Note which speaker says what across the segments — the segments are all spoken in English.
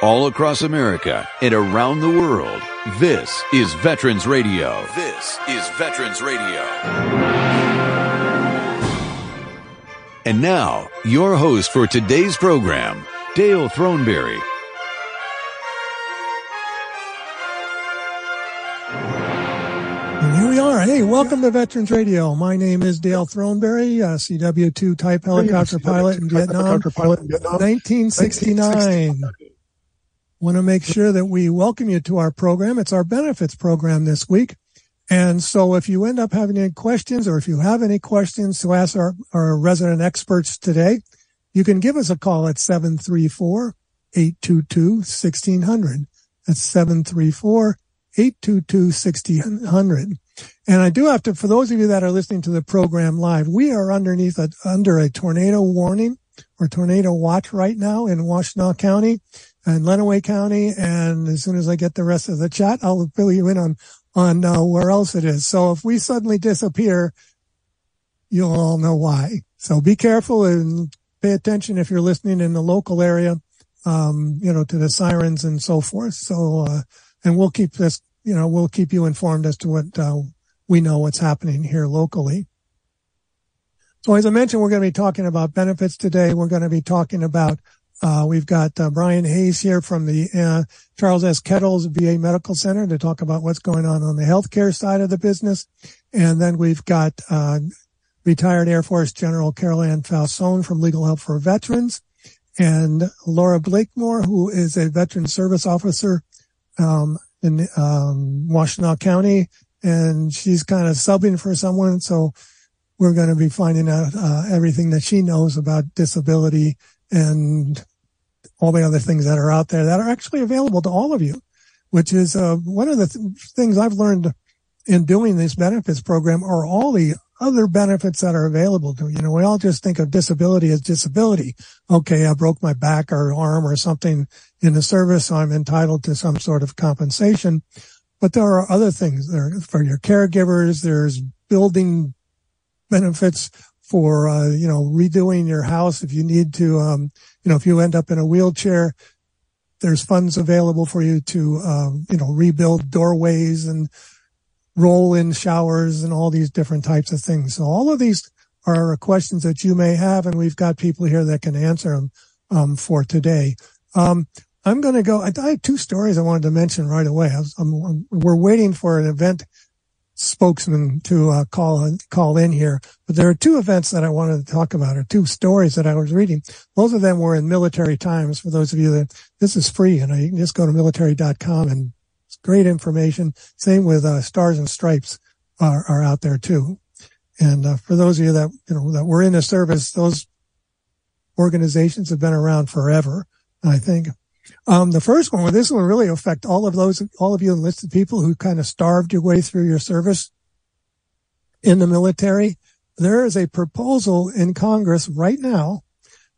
Speaker 1: all across America and around the world. This is Veterans Radio. This is Veterans Radio. And now, your host for today's program, Dale Throneberry.
Speaker 2: And here we are. Hey, welcome to Veterans Radio. My name is Dale Throneberry, uh, CW2 type helicopter pilot in Vietnam, 1969. Want to make sure that we welcome you to our program. It's our benefits program this week. And so if you end up having any questions or if you have any questions to ask our, our resident experts today, you can give us a call at 734 822 1600. That's 734 822 1600. And I do have to, for those of you that are listening to the program live, we are underneath a, under a tornado warning or tornado watch right now in Washtenaw County and Lenawee County. And as soon as I get the rest of the chat, I'll fill you in on, on uh, where else it is. So if we suddenly disappear, you'll all know why. So be careful and pay attention if you're listening in the local area, um, you know, to the sirens and so forth. So, uh, and we'll keep this, you know, we'll keep you informed as to what, uh, we know what's happening here locally. So as I mentioned, we're going to be talking about benefits today. We're going to be talking about, uh, we've got uh, Brian Hayes here from the uh, Charles S. Kettles VA Medical Center to talk about what's going on on the healthcare side of the business. And then we've got uh, retired Air Force General Carol Ann Fausone from Legal Help for Veterans and Laura Blakemore, who is a veteran service officer um, in um, Washtenaw County. And she's kind of subbing for someone. So we're going to be finding out uh, everything that she knows about disability and all the other things that are out there that are actually available to all of you, which is uh, one of the th- things I've learned in doing this benefits program are all the other benefits that are available to you know we all just think of disability as disability. Okay i broke my back or arm or something in the service so i'm entitled to some sort of compensation. But there are other things there for your caregivers there's building benefits for uh, you know redoing your house if you need to um, you know if you end up in a wheelchair there's funds available for you to um, you know rebuild doorways and roll in showers and all these different types of things. So all of these are questions that you may have and we've got people here that can answer them um, for today. Um, i'm going to go I, have two stories i wanted to mention right away. I am we're waiting for an event spokesman to uh, call call in here. But there are two events that I wanted to talk about, or two stories that I was reading. Both of them were in Military Times. For those of you that this is free, and you can just go to military.com and it's great information. Same with uh, Stars and Stripes are, are out there too. And uh, for those of you that you know that were in the service, those organizations have been around forever. I think um, the first one, well, this one really affect all of those, all of you enlisted people who kind of starved your way through your service in the military. There is a proposal in Congress right now,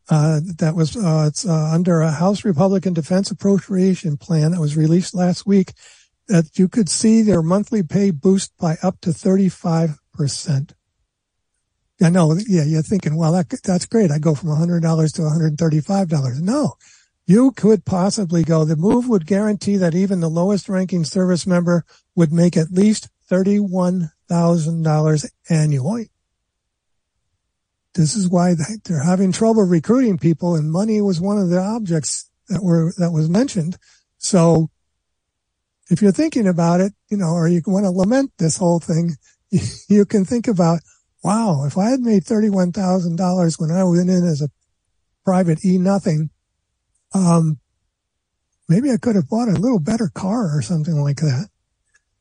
Speaker 2: uh, that was, uh, it's, uh, under a House Republican Defense Appropriation Plan that was released last week that you could see their monthly pay boost by up to 35%. I know, yeah, you're thinking, well, that, that's great. I go from $100 to $135. No, you could possibly go. The move would guarantee that even the lowest ranking service member would make at least $31,000 annually. This is why they're having trouble recruiting people and money was one of the objects that were, that was mentioned. So if you're thinking about it, you know, or you want to lament this whole thing, you can think about, wow, if I had made $31,000 when I went in as a private E nothing, um, maybe I could have bought a little better car or something like that.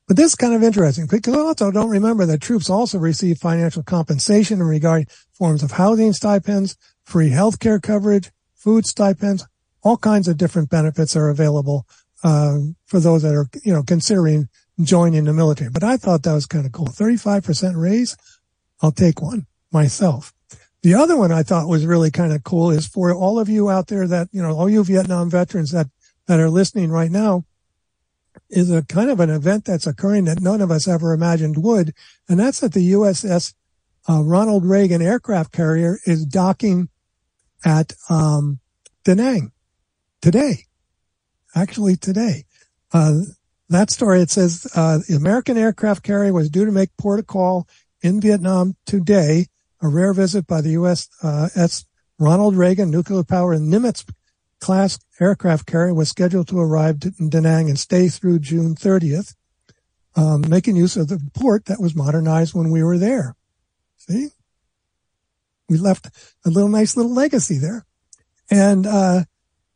Speaker 2: But this is kind of interesting because also don't remember that troops also receive financial compensation in regard forms of housing stipends, free healthcare coverage, food stipends, all kinds of different benefits are available uh, for those that are you know considering joining the military. But I thought that was kind of cool. 35% raise. I'll take one myself. The other one I thought was really kind of cool is for all of you out there that, you know, all you Vietnam veterans that, that are listening right now is a kind of an event that's occurring that none of us ever imagined would. And that's that the USS uh, Ronald Reagan aircraft carrier is docking at, um, Da Nang today. actually today. Uh, that story, it says, uh, the American aircraft carrier was due to make port of call in Vietnam today, a rare visit by the U.S. Uh. Ronald Reagan nuclear power Nimitz class aircraft carrier was scheduled to arrive in Da Nang and stay through June 30th, um, making use of the port that was modernized when we were there. See? We left a little nice little legacy there. And, uh,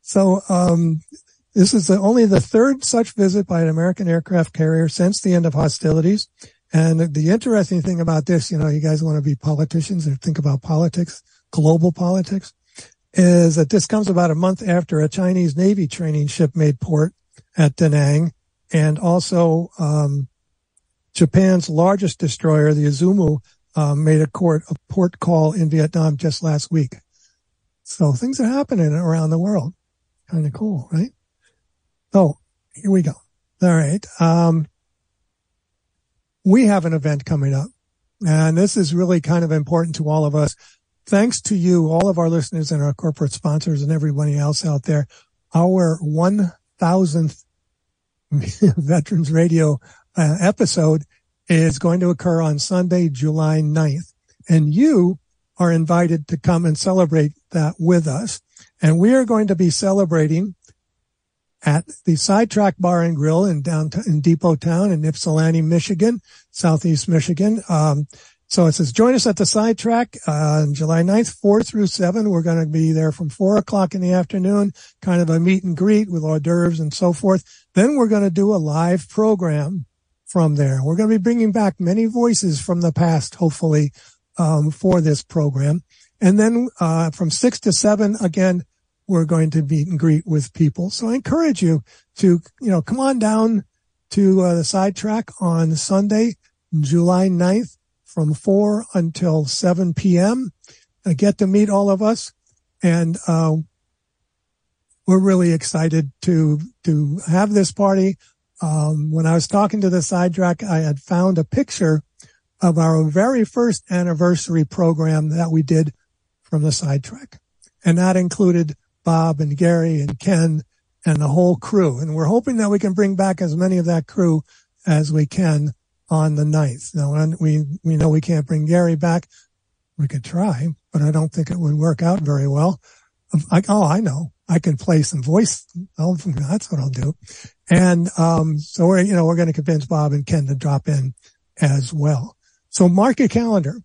Speaker 2: so, um, this is the, only the third such visit by an American aircraft carrier since the end of hostilities. And the interesting thing about this, you know, you guys want to be politicians or think about politics, global politics, is that this comes about a month after a Chinese Navy training ship made port at Da Nang and also, um, Japan's largest destroyer, the Izumo, um, made a, court, a port call in Vietnam just last week. So things are happening around the world. Kind of cool, right? Oh, here we go. All right. Um, we have an event coming up and this is really kind of important to all of us. Thanks to you, all of our listeners and our corporate sponsors and everybody else out there. Our 1000th Veterans Radio uh, episode is going to occur on Sunday, July 9th. And you are invited to come and celebrate that with us. And we are going to be celebrating at the Sidetrack Bar and Grill in downtown in Depot Town in Ypsilanti, Michigan, Southeast Michigan. Um, so it says, join us at the Sidetrack uh, on July 9th, 4 through 7. We're going to be there from 4 o'clock in the afternoon, kind of a meet and greet with hors d'oeuvres and so forth. Then we're going to do a live program from there. We're going to be bringing back many voices from the past, hopefully, um, for this program. And then uh, from 6 to 7, again, we're going to meet and greet with people. So I encourage you to, you know, come on down to uh, the sidetrack on Sunday, July 9th from 4 until 7 p.m. I get to meet all of us and uh, we're really excited to to have this party. Um, when I was talking to the sidetrack, I had found a picture of our very first anniversary program that we did from the sidetrack. And that included Bob and Gary and Ken and the whole crew. And we're hoping that we can bring back as many of that crew as we can on the 9th. Now, we, we know we can't bring Gary back. We could try, but I don't think it would work out very well. I, oh, I know. I can play some voice. Oh, that's what I'll do. And, um, so we're, you know, we're going to convince Bob and Ken to drop in as well. So mark your calendar.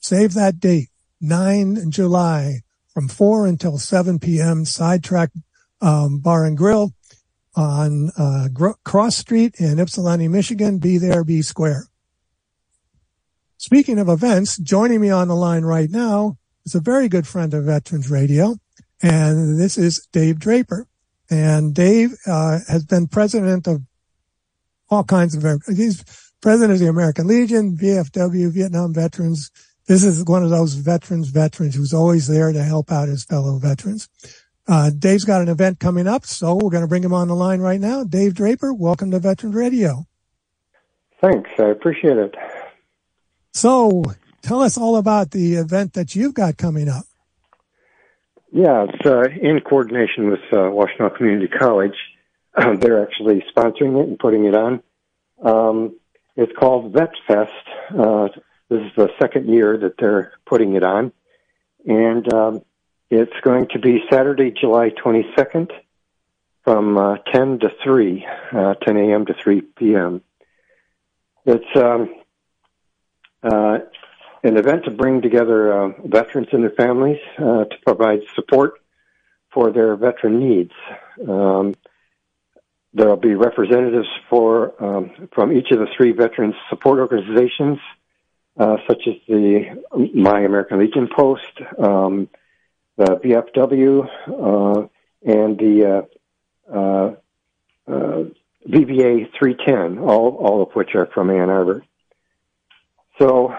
Speaker 2: Save that date. 9 July from 4 until 7 p.m. Sidetrack um, Bar and Grill on uh, Cross Street in Ypsilanti, Michigan. Be there, be square. Speaking of events, joining me on the line right now is a very good friend of Veterans Radio, and this is Dave Draper. And Dave uh, has been president of all kinds of, he's president of the American Legion, VFW, Vietnam Veterans, this is one of those veterans, veterans who's always there to help out his fellow veterans. Uh, Dave's got an event coming up, so we're going to bring him on the line right now. Dave Draper, welcome to Veterans Radio.
Speaker 3: Thanks. I appreciate it.
Speaker 2: So tell us all about the event that you've got coming up.
Speaker 3: Yeah, it's uh, in coordination with uh, Washtenaw Community College. they're actually sponsoring it and putting it on. Um, it's called Vet Fest. This is the second year that they're putting it on. And um, it's going to be Saturday, July 22nd from uh, 10 to 3, uh, 10 a.m. to 3 p.m. It's um, uh, an event to bring together uh, veterans and their families uh, to provide support for their veteran needs. Um, there will be representatives for um, from each of the three veterans support organizations uh, such as the My American Legion Post, um, the VFW, uh, and the uh, uh, uh VVA 310, all, all of which are from Ann Arbor. So,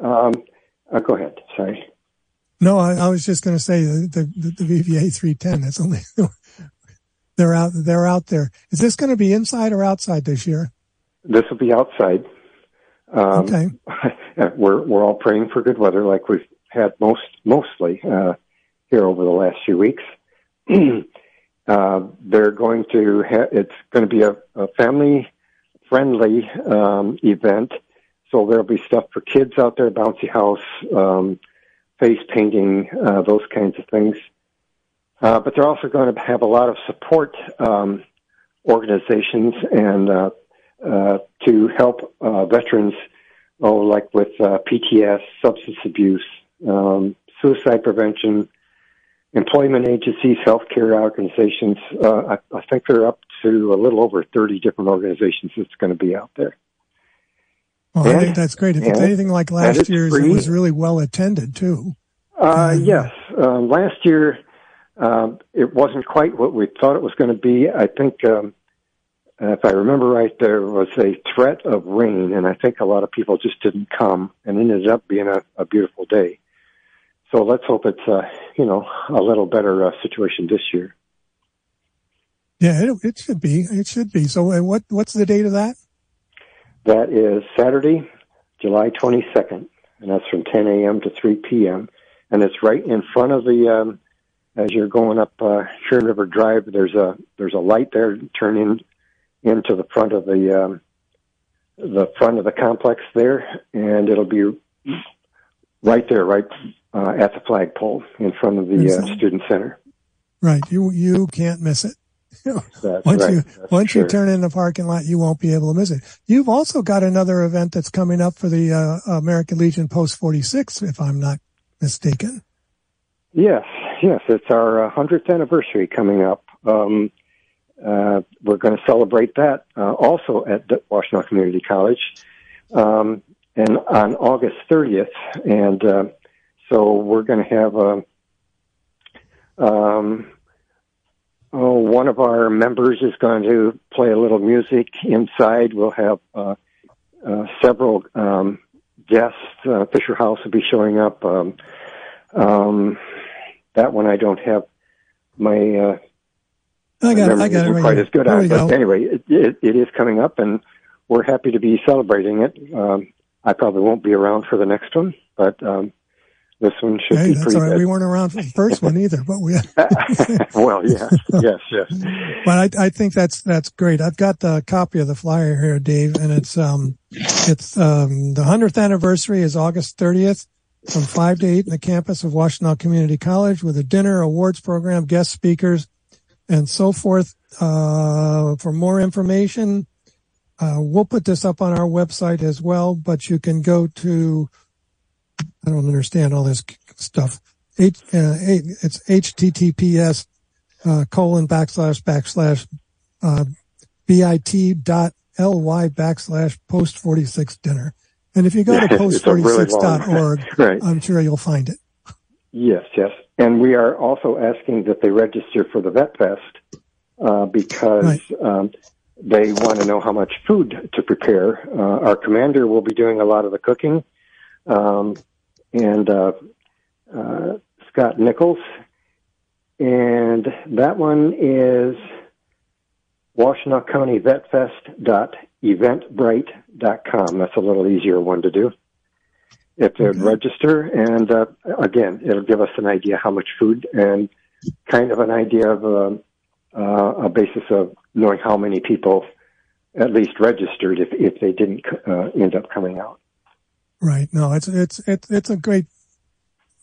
Speaker 3: um, go ahead. Sorry.
Speaker 2: No, I, I was just going to say the, the, the VVA 310. That's only they're out. They're out there. Is this going to be inside or outside this year?
Speaker 3: This will be outside.
Speaker 2: Um, okay.
Speaker 3: We're we're all praying for good weather, like we've had most mostly uh, here over the last few weeks. uh, they're going to ha- it's going to be a, a family friendly um, event. So there'll be stuff for kids out there, bouncy house, um, face painting, uh, those kinds of things. Uh, but they're also going to have a lot of support um, organizations and uh, uh, to help uh, veterans, oh, like with uh, PTS, substance abuse, um, suicide prevention, employment agencies, healthcare organizations. Uh, I, I think they're up to a little over 30 different organizations that's going to be out there.
Speaker 2: Well, and, I think that's great. If it's anything like last year's, free. it was really well attended too.
Speaker 3: Uh, yes. Uh, last year, um, it wasn't quite what we thought it was going to be. I think, um, if I remember right, there was a threat of rain, and I think a lot of people just didn't come, and it ended up being a, a beautiful day. So let's hope it's, uh, you know, a little better uh, situation this year.
Speaker 2: Yeah, it, it, should be. It should be. So, what what's the date of that?
Speaker 3: That is Saturday, July 22nd, and that's from 10 a.m. to 3 p.m. And it's right in front of the um, as you're going up uh, River Drive, there's a there's a light there turning into the front of the um, the front of the complex there, and it'll be right there, right uh, at the flagpole in front of the uh, student center.
Speaker 2: Right, you you can't miss it. Once
Speaker 3: right.
Speaker 2: you
Speaker 3: that's
Speaker 2: once you turn in the parking lot, you won't be able to miss it. You've also got another event that's coming up for the uh, American Legion Post 46, if I'm not mistaken.
Speaker 3: Yes, yes, it's our uh, hundredth anniversary coming up. Um, uh, we're going to celebrate that uh, also at the Washtenaw Community College, um, and on August 30th. And uh, so we're going to have a. Um, oh, one of our members is going to play a little music inside. We'll have uh, uh, several um, guests. Uh, Fisher House will be showing up. Um, um, that one I don't have my uh,
Speaker 2: I got it. I got it. Right
Speaker 3: quite
Speaker 2: here.
Speaker 3: as good
Speaker 2: There.
Speaker 3: But
Speaker 2: go.
Speaker 3: anyway, it, it, it is coming up, and we're happy to be celebrating it. Um, I probably won't be around for the next one, but um, this one should
Speaker 2: Hey,
Speaker 3: be
Speaker 2: that's
Speaker 3: pretty
Speaker 2: all right. We weren't around for the first one either, but we.
Speaker 3: well, yes, yes, yes.
Speaker 2: But I, I think that's that's great. I've got the copy of the flyer here, Dave, and it's um it's um the hundredth anniversary is August thirtieth from five to eight in the campus of Washtenaw Community College with a dinner, awards program, guest speakers, and so forth. Uh, for more information, uh, we'll put this up on our website as well. But you can go to I don't understand all this stuff. H, uh, it's https uh, colon backslash backslash uh, bit dot ly backslash post 46 dinner. And if you go to
Speaker 3: It's a really
Speaker 2: post46.org,
Speaker 3: Right.
Speaker 2: I'm sure you'll find it.
Speaker 3: Yes, yes. And we are also asking that they register for the Vet Fest uh, because
Speaker 2: Right.
Speaker 3: um, they want to know how much food to prepare. Uh, our commander will be doing a lot of the cooking, um, and uh, uh, Scott Nichols. And that one is Washtenaw County Vet Fest dot eventbrite.com. That's a little easier one to do if they'd
Speaker 2: Okay.
Speaker 3: register. And uh, again, it'll give us an idea how much food and kind of an idea of um uh, a basis of knowing how many people at least registered if, if they didn't uh, end up coming out.
Speaker 2: Right. No, it's, it's, it's, it's a great,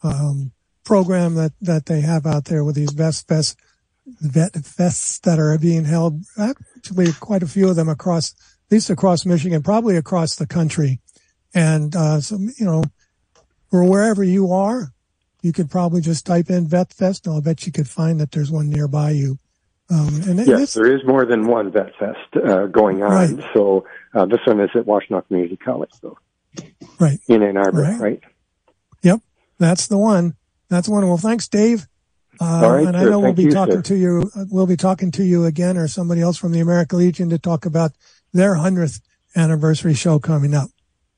Speaker 2: um, program that, that they have out there with these vest fest, vet fests that are being held. Actually, quite a few of them across, at least across Michigan, probably across the country. And, uh, so, you know, or wherever you are, you could probably just type in Vet Fest and I'll bet you could find that there's one nearby you. Um, and
Speaker 3: Yes, there is more than one Vet Fest uh, going on.
Speaker 2: Right.
Speaker 3: So uh, this one is at Washtenaw Community College, though,
Speaker 2: right.
Speaker 3: in Ann Arbor,
Speaker 2: Right.
Speaker 3: right?
Speaker 2: Yep. That's the one. That's the one. Well, thanks, Dave. Uh,
Speaker 3: All right,
Speaker 2: and I
Speaker 3: sir.
Speaker 2: know we'll
Speaker 3: Thank
Speaker 2: be
Speaker 3: you,
Speaker 2: talking
Speaker 3: sir.
Speaker 2: to you. uh, We'll be talking to you again or somebody else from the American Legion to talk about their hundredth anniversary show coming up.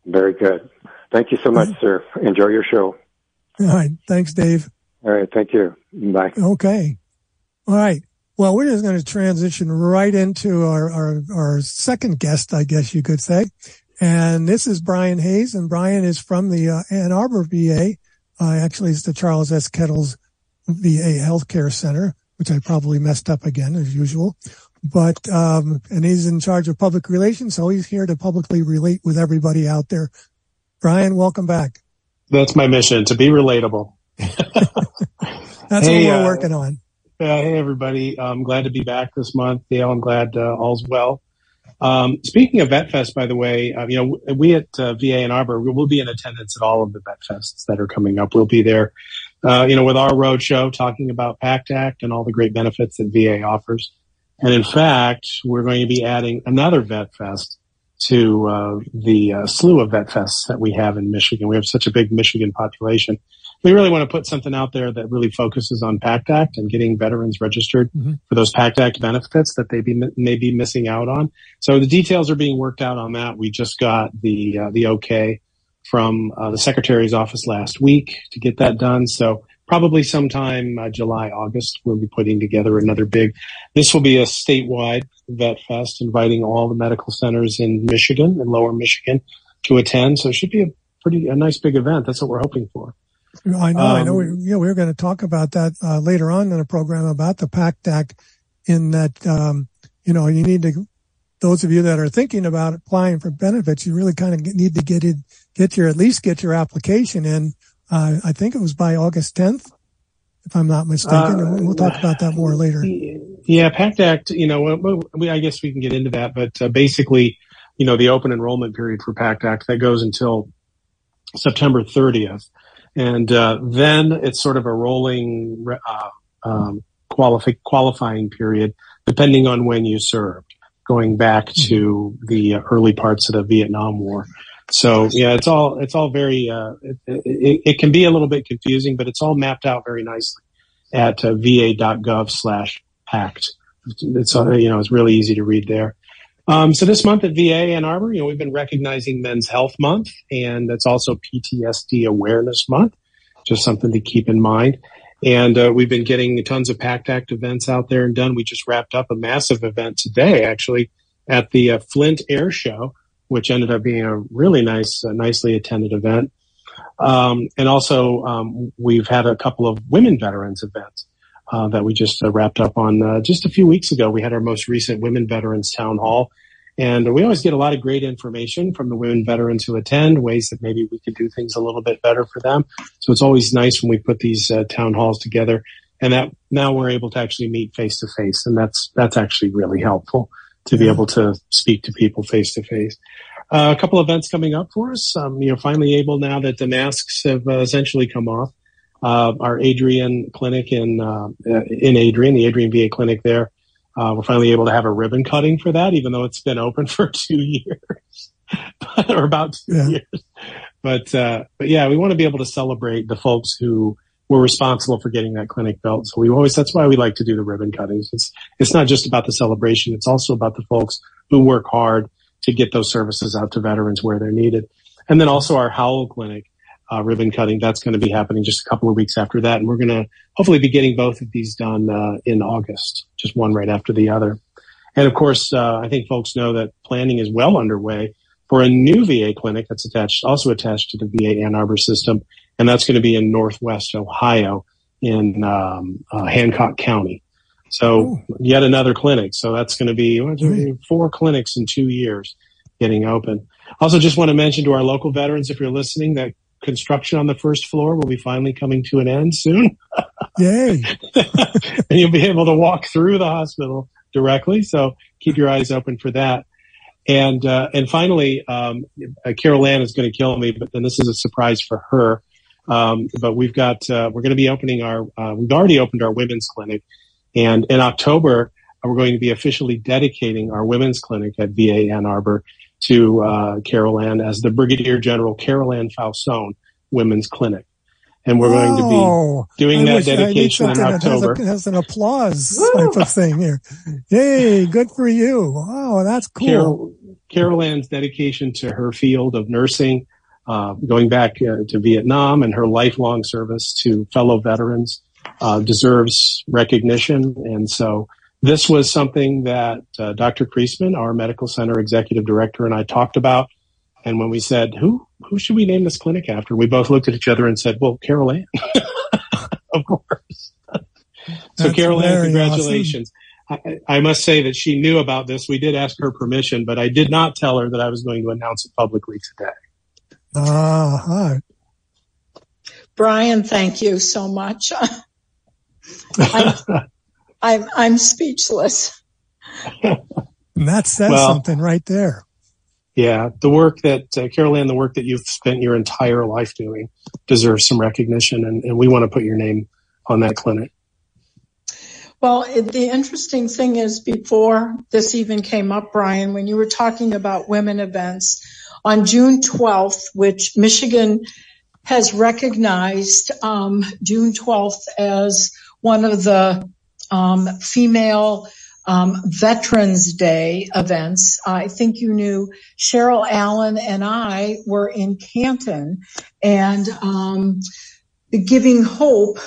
Speaker 3: Very good. Thank you so much, sir. Enjoy your show.
Speaker 2: All right. Thanks, Dave.
Speaker 3: All right. Thank you. Bye.
Speaker 2: Okay. All right. Well, we're just going to transition right into our, our, our second guest, I guess you could say. And this is Brian Hayes, and Brian is from the uh, Ann Arbor VA. Uh, actually, it's the Charles S. Kettles VA Healthcare Center. which I probably messed up again as usual. But um, and he's in charge of public relations, so he's here to publicly relate with everybody out there. Brian, welcome back.
Speaker 4: That's my mission to be relatable.
Speaker 2: That's hey, what we're uh, working on.
Speaker 4: Uh, hey, everybody. I'm glad to be back this month. Dale, I'm glad uh, all's well. Um, speaking of VetFest, by the way, uh, you know, we at uh, VA Ann Arbor, we will be in attendance at all of the VetFests that are coming up. We'll be there, uh, you know, with our roadshow talking about PACT Act and all the great benefits that VA offers. And in fact, we're going to be adding another Vet Fest to uh, the uh, slew of Vet Fests that we have in Michigan. We have such a big Michigan population we really want to put something out there that really focuses on PACT Act and getting veterans registered mm-hmm. for those PACT Act benefits that they be, may be missing out on. So the details are being worked out on that. We just got the uh, the okay from uh, the secretary's office last week to get that done. So probably sometime uh, July, August, we'll be putting together another big. This will be a statewide vet fest, inviting all the medical centers in Michigan and Lower Michigan to attend. So it should be a pretty a nice big event. That's what we're hoping for.
Speaker 2: I know, um, I know. We, yeah, we are going to talk about that uh, later on in the program about the PACT Act. In that, um, you know, you need to. Those of you that are thinking about applying for benefits, you really kind of need to get it, get your at least get your application in. Uh, I think it was by August 10th, if I'm not mistaken. Uh, we'll talk about that more later.
Speaker 4: Yeah, PACT Act. You know, we, I guess we can get into that, but uh, basically, you know, the open enrollment period for PACT Act that goes until September 30th. And uh, then it's sort of a rolling uh, um, qualify, qualifying period, depending on when you served, going back to the early parts of the Vietnam War. So yeah, it's all it's all very uh, it, it, it, can be a little bit confusing, but it's all mapped out very nicely at uh, va.gov/pact. It's uh, you know it's really easy to read there. Um, so this month at VA Ann Arbor, you know, we've been recognizing Men's Health Month, and that's also PTSD Awareness Month. Just something to keep in mind. And uh, we've been getting tons of PACT Act events out there and done. We just wrapped up a massive event today, actually, at the uh, Flint Air Show, which ended up being a really nice, uh, nicely attended event. Um, and also, um, we've had a couple of women veterans events uh, that we just uh, wrapped up on uh, just a few weeks ago. We had our most recent Women Veterans Town Hall. And we always get a lot of great information from the women veterans who attend, ways that maybe we could do things a little bit better for them. So it's always nice when we put these uh, town halls together and that now we're able to actually meet face to face. And that's, that's actually really helpful to be able to speak to people face to face. a couple events coming up for us. Um, you know, finally able now that the masks have uh, essentially come off uh, our Adrian clinic in uh, in Adrian, the Adrian VA clinic there. Uh, we're finally able to have a ribbon cutting for that, even though it's been open for two years or about two yeah. years. But uh, but yeah, we want to be able to celebrate the folks who were responsible for getting that clinic built. So we always that's why we like to do the ribbon cuttings. It's it's not just about the celebration; it's also about the folks who work hard to get those services out to veterans where they're needed. And then also our Howell Clinic uh, ribbon cutting. That's going to be happening just a couple of weeks after that. And we're going to hopefully be getting both of these done uh, in August, just one right after the other. And of course, uh, I think folks know that planning is well underway for a new VA clinic that's attached, also attached to the VA Ann Arbor system. And that's going to be in Northwest Ohio in um, uh, Hancock County. So Ooh. yet another clinic. So that's going to be four clinics in two years getting open. Also, just want to mention to our local veterans, if you're listening, that construction on the first floor will be finally coming to an end soon.
Speaker 2: Yay.
Speaker 4: and you'll be able to walk through the hospital directly. So keep your eyes open for that. And, uh, and finally, um, Carol Ann is going to kill me, but then this is a surprise for her. Um, but we've got, uh, we're going to be opening our, uh, we've already opened our women's clinic and in October, we're going to be officially dedicating our women's clinic at VA Ann Arbor to uh, Carol Ann as the Brigadier General Carol Ann Fausone Women's Clinic. And we're going to be doing I that dedication in October.
Speaker 2: That has, a, has, an applause type of thing here. Yay, good for you. Oh, that's cool.
Speaker 4: Carol, Carol Ann's dedication to her field of nursing, uh, going back uh, to Vietnam and her lifelong service to fellow veterans, uh, deserves recognition. And so this was something that uh, Dr. Creasman, our medical center executive director, and I talked about. And when we said, who, who should we name this clinic after? We both looked at each other and said, well, Carol Ann, of course. So, Carol Ann, congratulations. Awesome. I, I, must say that she knew about this. We did ask her permission, but I did not tell her that I was going to announce it publicly today.
Speaker 2: Ah, uh,
Speaker 5: Brian, thank you so much. I'm, I'm, I'm, speechless.
Speaker 2: and that says well, something right there.
Speaker 4: Yeah, the work that uh, Carol Ann, the work that you've spent your entire life doing, deserves some recognition, and, and we want to put your name on that clinic.
Speaker 5: Well, it, the interesting thing is, before this even came up, Brian, when you were talking about women events, on June 12th, which Michigan has recognized um, June 12th as one of the um, female um, Veterans Day events. I think you knew Cheryl Allen and I were in Canton and Giving Hope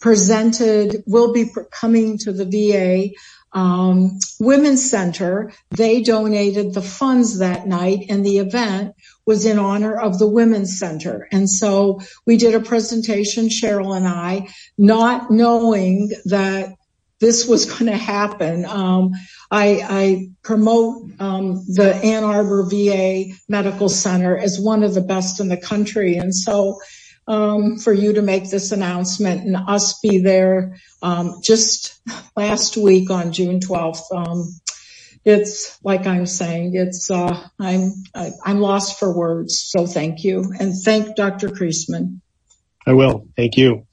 Speaker 5: presented, will be coming to the VA um, Women's Center. They donated the funds that night and the event was in honor of the Women's Center. And so we did a presentation, Cheryl and I, not knowing that this was going to happen. Um, I, I, promote um, the Ann Arbor VA Medical Center as one of the best in the country, and so um, for you to make this announcement and us be there um, just last week on June 12th. Um, it's like I'm saying, it's uh, I'm I, I'm lost for words. So thank you, and thank Dr. Creasman.
Speaker 4: I will. Thank you.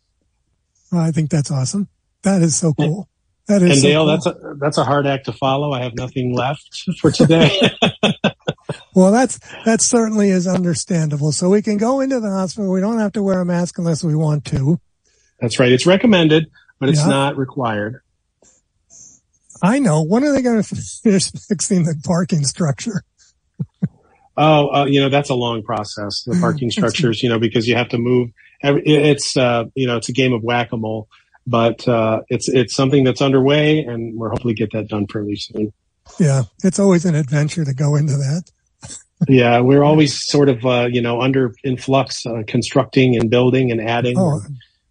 Speaker 2: I think that's awesome. That is so cool. That is
Speaker 4: and
Speaker 2: so
Speaker 4: Dale,
Speaker 2: cool.
Speaker 4: that's a that's a hard act to follow. I have nothing left for today.
Speaker 2: well, that's that certainly is understandable. So we can go into the hospital. We don't have to wear a mask unless we want to.
Speaker 4: That's right. It's recommended, but it's yeah. not required.
Speaker 2: I know. When are they going to finish fixing the parking structure?
Speaker 4: oh, uh, you know that's a long process. The parking structures, you know, because you have to move. It's uh, you know it's a game of whack a mole but uh, it's it's something that's underway, and we're hopefully get that done fairly soon.
Speaker 2: Yeah, it's always an adventure to go into that.
Speaker 4: Yeah, we're always sort of uh, you know under influx, uh, constructing and building and adding. Oh.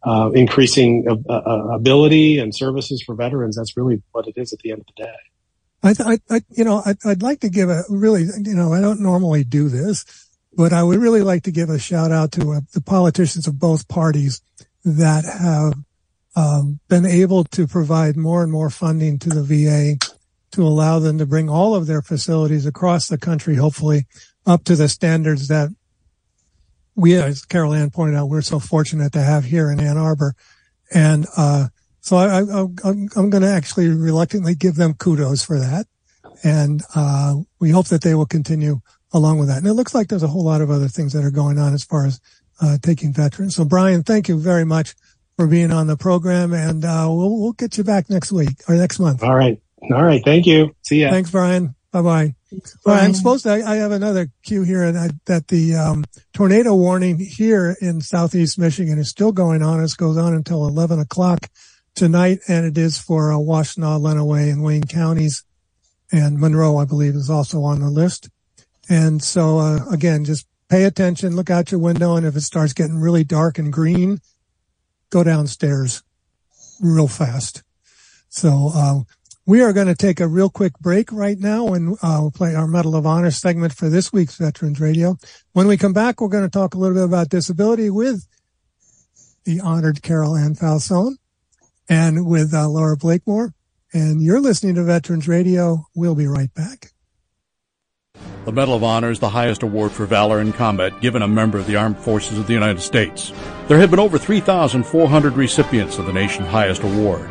Speaker 4: Uh, increasing uh, uh, ability and services for veterans. That's really what it is at the end of the day.
Speaker 2: I, I, I you know, I, would like to give a really, you know, I don't normally do this, but I would really like to give a shout out to uh, the politicians of both parties that have um, been able to provide more and more funding to the VA to allow them to bring all of their facilities across the country, hopefully up to the standards that we, as Carol Ann pointed out, we're so fortunate to have here in Ann Arbor. And, uh, so I, am going to actually reluctantly give them kudos for that. And, uh, we hope that they will continue along with that. And it looks like there's a whole lot of other things that are going on as far as, uh, taking veterans. So Brian, thank you very much for being on the program, and uh, we'll we'll get you back next week or next month.
Speaker 4: All right, all right. Thank you. See ya.
Speaker 2: Thanks, Brian. Bye bye. Well, I'm supposed to. I, I have another cue here, and I, that the um, tornado warning here in southeast Michigan is still going on. It goes on until 11 o'clock tonight, and it is for uh, Washtenaw, Lenawee, and Wayne counties, and Monroe, I believe, is also on the list. And so, uh, again, just pay attention, look out your window, and if it starts getting really dark and green, go downstairs real fast. So, uh, we are going to take a real quick break right now and uh, we'll play our Medal of Honor segment for this week's Veterans Radio. When we come back, we're going to talk a little bit about disability with the honored Carol Ann Fausone and with uh, Laura Blakemore. And you're listening to Veterans Radio. We'll be right back.
Speaker 6: The Medal of Honor is the highest award for valor in combat given a member of the Armed Forces of the United States. There have been over 3,400 recipients of the nation's highest award.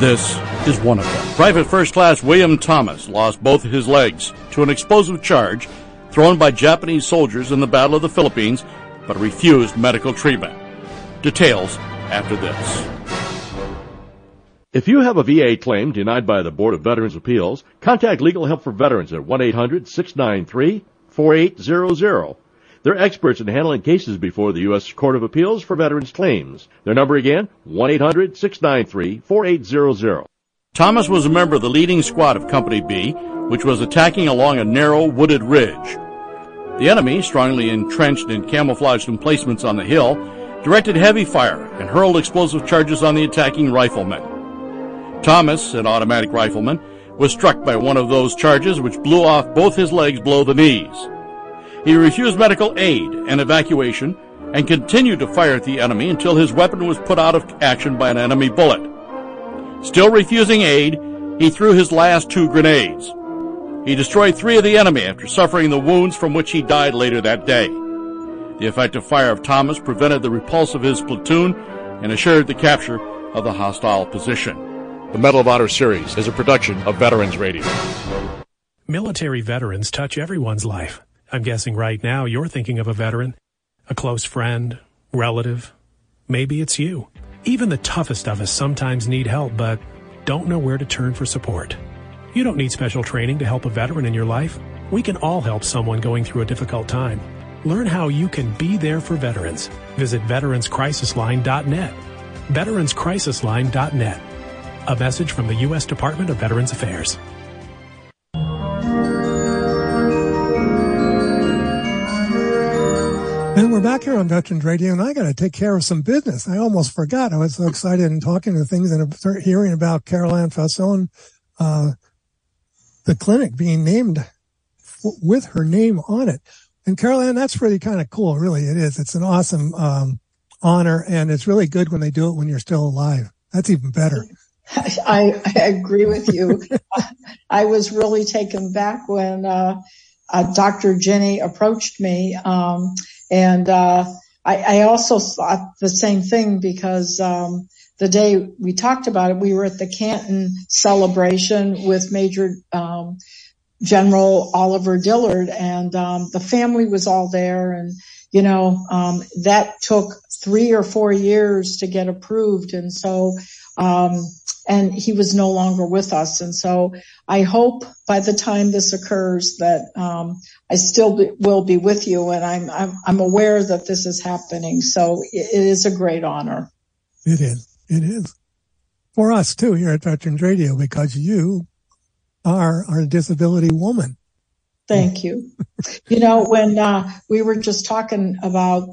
Speaker 6: This is one of them. Private First Class William Thomas lost both his legs to an explosive charge thrown by Japanese soldiers in the Battle of the Philippines, but refused medical treatment. Details after this.
Speaker 7: If you have a VA claim denied by the Board of Veterans Appeals, contact Legal Help for Veterans at 1-800-693-4800. They're experts in handling cases before the U.S. Court of Appeals for Veterans Claims. Their number again, 1-800-693-4800.
Speaker 6: Thomas was a member of the leading squad of Company B, which was attacking along a narrow wooded ridge. The enemy, strongly entrenched in camouflaged emplacements on the hill, directed heavy fire and hurled explosive charges on the attacking riflemen. Thomas, an automatic rifleman, was struck by one of those charges which blew off both his legs below the knees. He refused medical aid and evacuation and continued to fire at the enemy until his weapon was put out of action by an enemy bullet. Still refusing aid, he threw his last two grenades. He destroyed three of the enemy after suffering the wounds from which he died later that day. The effective fire of Thomas prevented the repulse of his platoon and assured the capture of the hostile position.
Speaker 8: The Medal of Honor series is a production of Veterans Radio.
Speaker 9: Military veterans touch everyone's life. I'm guessing right now you're thinking of a veteran, a close friend, relative. Maybe it's you. Even the toughest of us sometimes need help, but don't know where to turn for support. You don't need special training to help a veteran in your life. We can all help someone going through a difficult time. Learn how you can be there for veterans. Visit veteranscrisisline.net. Veteranscrisisline.net. A message from the U.S. Department of Veterans Affairs.
Speaker 2: Back here on Veterans Radio, and I got to take care of some business. I almost forgot. I was so excited and talking to things and hearing about Caroline Fausone, uh, the clinic being named with her name on it. And Caroline, that's really kind of cool. Really, it is. It's an awesome um, honor, and it's really good when they do it when you're still alive. That's even better.
Speaker 5: I, I agree with you. I was really taken back when uh, uh, Dr. Jenny approached me. Um, and uh, I, I, also thought the same thing because um, the day we talked about it, we were at the Canton celebration with Major um, General Oliver Dillard, and um, the family was all there. And you know um, that took three or four years to get approved, and so um, and he was no longer with us. And so I hope by the time this occurs that um, I still be, will be with you, and I'm, I'm I'm aware that this is happening. So it is a great honor.
Speaker 2: It is. It is for us too here at Veterans Radio because you are a disability woman.
Speaker 5: Thank you. you know when uh, we were just talking about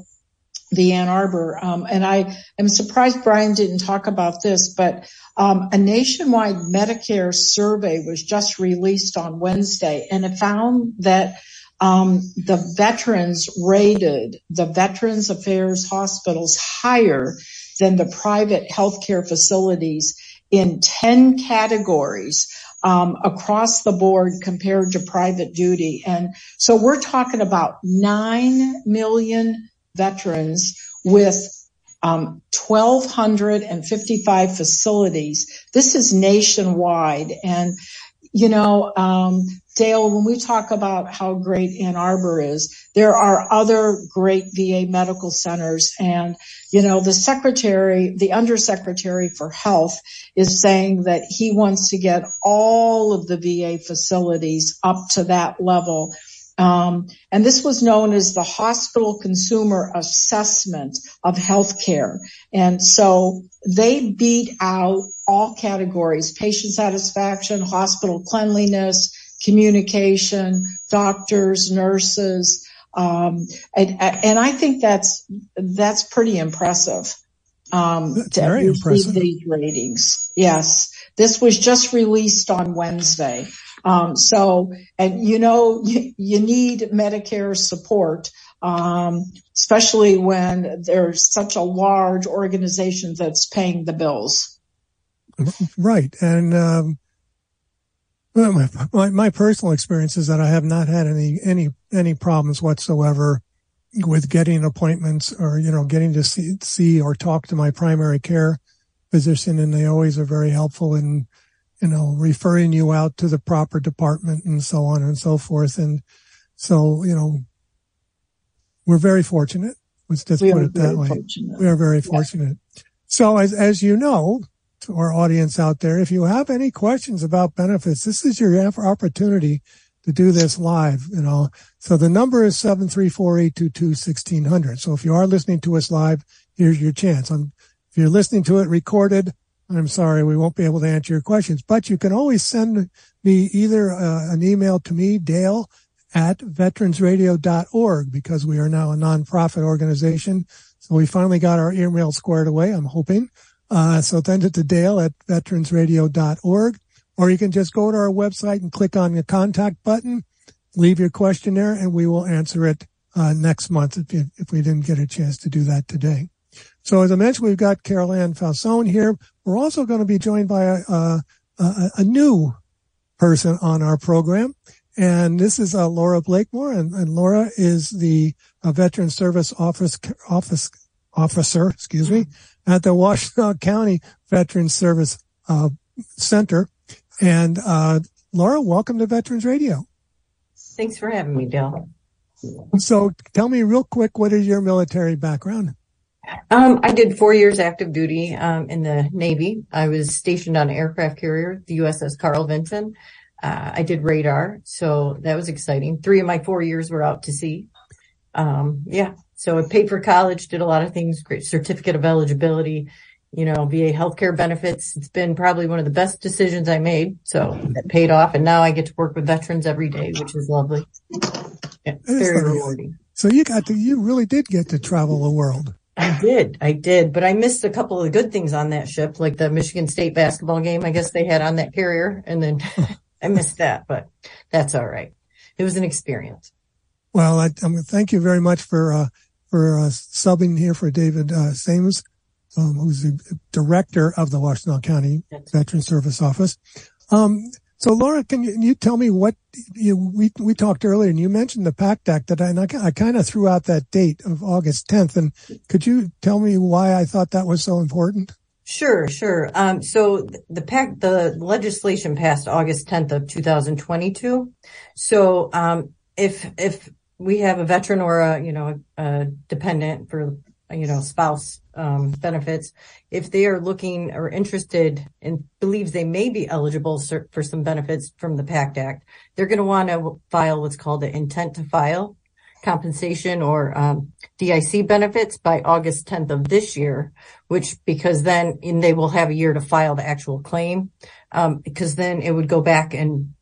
Speaker 5: the Ann Arbor. Um, and I am surprised Brian didn't talk about this, but um, a nationwide Medicare survey was just released on Wednesday, and it found that um, the veterans rated the Veterans Affairs hospitals higher than the private healthcare facilities in 10 categories. Um, across the board compared to private duty. And so we're talking about 9 million veterans with 1,255 facilities. This is nationwide. And, you know, um, Dale, when we talk about how great Ann Arbor is, there are other great VA medical centers. And, you know, the secretary, the undersecretary for health is saying that he wants to get all of the VA facilities up to that level. Um, and this was known as the hospital consumer assessment of healthcare. And so they beat out all categories, patient satisfaction, hospital cleanliness, communication, doctors, nurses. Um, and, and, I think that's, that's pretty impressive.
Speaker 2: Um, that's to very impressive.
Speaker 5: these ratings. Yes. This was just released on Wednesday. Um, so, and you know, you, you need Medicare support, um, especially when there's such a large organization that's paying the bills.
Speaker 2: Right. And, um, my, my, personal experience is that I have not had any, any, any problems whatsoever with getting appointments or, you know, getting to see, see or talk to my primary care physician. And they always are very helpful in, you know, referring you out to the proper department and so on and so forth. And so, you know, we're very fortunate. Let's just we put it that way. Fortunate. We are very fortunate. Yeah. So as, as you know, to our audience out there, if you have any questions about benefits, this is your opportunity to do this live, you know. So the number is 734-822-1600. So if you are listening to us live, here's your chance. Um, if you're listening to it recorded, I'm sorry, we won't be able to answer your questions, but you can always send me either uh, an email to me, Dale at veteransradio.org, because we are now a nonprofit organization. So we finally got our email squared away, I'm hoping. Uh, so send it to Dale at veteransradio.org, or you can just go to our website and click on the contact button, leave your question there, and we will answer it uh, next month if, you, if we didn't get a chance to do that today. So as I mentioned, we've got Carol Ann Fausone here. We're also going to be joined by a, a, a, a new person on our program. And this is uh, Laura Blakemore, and, and, Laura is the uh, Veteran Service Office Office Officer, excuse me, at the Washtenaw County Veteran Service uh, Center. And uh, Laura, welcome to Veterans Radio.
Speaker 10: Thanks for having me, Dale.
Speaker 2: So, tell me real quick, what is your military background?
Speaker 10: Um, I did four years active duty um, in the Navy. I was stationed on an aircraft carrier, the USS Carl Vinson. Uh, I did radar, so that was exciting. Three of my four years were out to sea. Um, yeah, so I paid for college, did a lot of things, great certificate of eligibility, you know, VA healthcare benefits. It's been probably one of the best decisions I made. So that paid off. And now I get to work with veterans every day, which is lovely. Yeah, very rewarding.
Speaker 2: So you got to, you really did get to travel the world.
Speaker 10: I did. I did. But I missed a couple of the good things on that ship, like the Michigan State basketball game, I guess they had on that carrier. And then I missed that, but that's all right. It was an experience.
Speaker 2: Well, I, I mean, thank you very much for, uh, for uh, subbing here for David uh, Sames, um, who's the director of the Washtenaw County Veteran Service Office. Um, so, Laura, can you, you, tell me what you, we we talked earlier, and you mentioned the PACT Act that I, I, I kind of threw out that date of August 10th, and could you tell me why I thought that was so important?
Speaker 10: Sure, sure. Um, so the PACT, the legislation passed August 10th of 2022. So um, if if we have a veteran or a you know a dependent for you know spouse um, benefits. If they are looking or interested and believes they may be eligible for some benefits from the pact act they're going to want to file what's called an intent to file compensation or um, dic benefits by august 10th of this year which because then they will have a year to file the actual claim um, because then it would go back and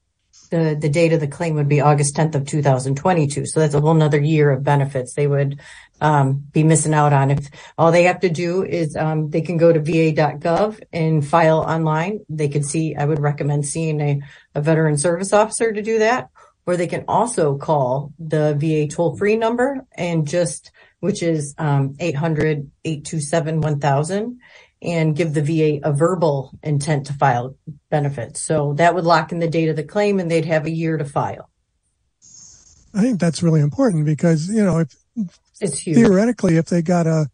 Speaker 10: the, the date of the claim would be August 10th of 2022. So that's a whole nother year of benefits they would um, be missing out on. If all they have to do is um, they can go to va.gov and file online. They can see, I would recommend seeing a, a veteran service officer to do that, or they can also call the VA toll free number and just, which is um, 800 827 1000 and give the VA a verbal intent to file benefits. So that would lock in the date of the claim and they'd have a year to file.
Speaker 2: I think that's really important because, you know, if
Speaker 10: it's
Speaker 2: theoretically, if they got a,